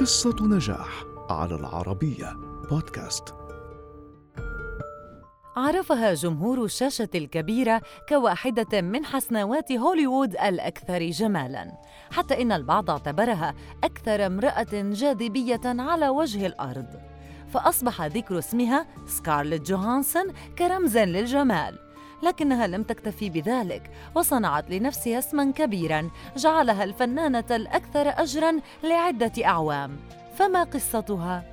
قصة نجاح على العربية بودكاست عرفها جمهور الشاشة الكبيرة كواحدة من حسنوات هوليوود الأكثر جمالاً، حتى إن البعض اعتبرها أكثر امرأة جاذبية على وجه الأرض. فأصبح ذكر اسمها سكارلت جوهانسون كرمز للجمال، لكنها لم تكتفي بذلك وصنعت لنفسها اسما كبيرا جعلها الفنانة الأكثر أجرا لعدة أعوام. فما قصتها؟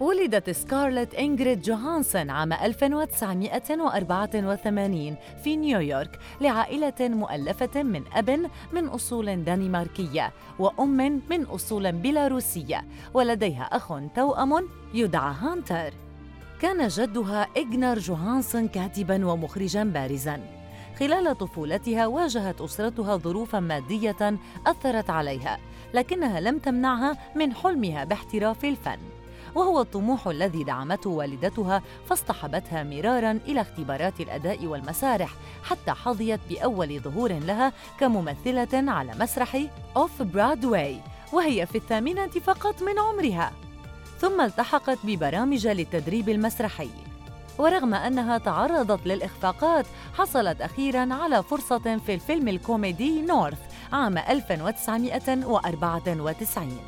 ولدت سكارلت إنغريد جوهانسون عام 1984 في نيويورك لعائلة مؤلفة من أب من أصول دنماركية وأم من أصول بيلاروسية ولديها أخ توأم يدعى هانتر كان جدها إغنر جوهانسون كاتبا ومخرجا بارزا. خلال طفولتها واجهت أسرتها ظروفا مادية أثرت عليها لكنها لم تمنعها من حلمها باحتراف الفن. وهو الطموح الذي دعمته والدتها فاصطحبتها مرارا إلى اختبارات الأداء والمسارح حتى حظيت بأول ظهور لها كممثلة على مسرح أوف برادواي وهي في الثامنة فقط من عمرها. ثم التحقت ببرامج للتدريب المسرحي. ورغم أنها تعرضت للإخفاقات حصلت أخيراً على فرصة في الفيلم الكوميدي نورث عام 1994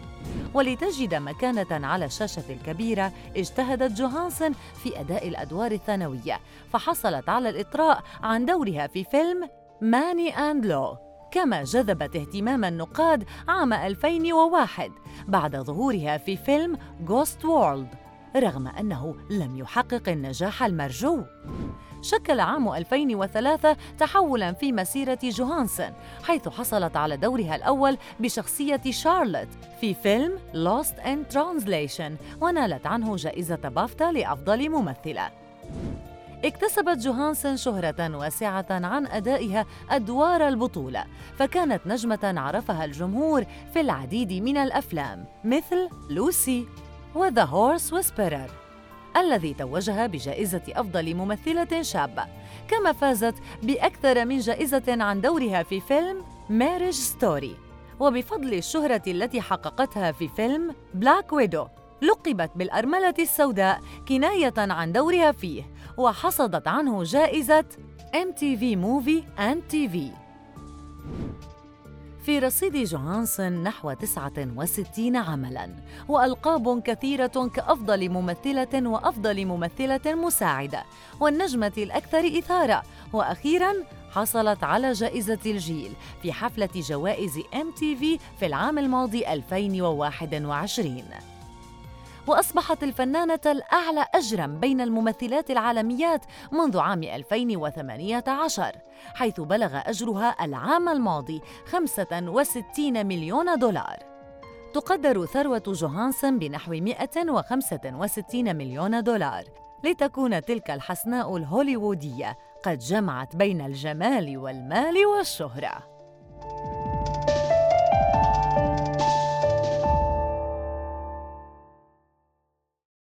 ولتجد مكانة على الشاشة الكبيرة اجتهدت جوهانسون في أداء الأدوار الثانوية. فحصلت على الإطراء عن دورها في فيلم ماني أند لو. كما جذبت اهتمام النقاد عام 2001 بعد ظهورها في فيلم Ghost World رغم أنه لم يحقق النجاح المرجو. شكل عام 2003 تحولا في مسيرة جوهانسون حيث حصلت على دورها الأول بشخصية شارلوت في فيلم Lost in Translation ونالت عنه جائزة بافتا لأفضل ممثلة. اكتسبت جوهانسون شهرة واسعة عن أدائها أدوار البطولة، فكانت نجمة عرفها الجمهور في العديد من الأفلام مثل لوسي و The Horse Whisperer الذي توجها بجائزة أفضل ممثلة شابة، كما فازت بأكثر من جائزة عن دورها في فيلم Marriage Story، وبفضل الشهرة التي حققتها في فيلم Black Widow لقبت بالأرملة السوداء كناية عن دورها فيه وحصدت عنه جائزة MTV Movie and TV في رصيد جوهانسون نحو 69 عملاً وألقاب كثيرة كأفضل ممثلة وأفضل ممثلة مساعدة والنجمة الأكثر إثارة. وأخيراً حصلت على جائزة الجيل في حفلة جوائز MTV في العام الماضي 2021 وأصبحت الفنانة الأعلى أجرا بين الممثلات العالميات منذ عام 2018 حيث بلغ أجرها العام الماضي 65 مليون دولار. تقدر ثروة جوهانسون بنحو 165 مليون دولار لتكون تلك الحسناء الهوليوودية قد جمعت بين الجمال والمال والشهرة.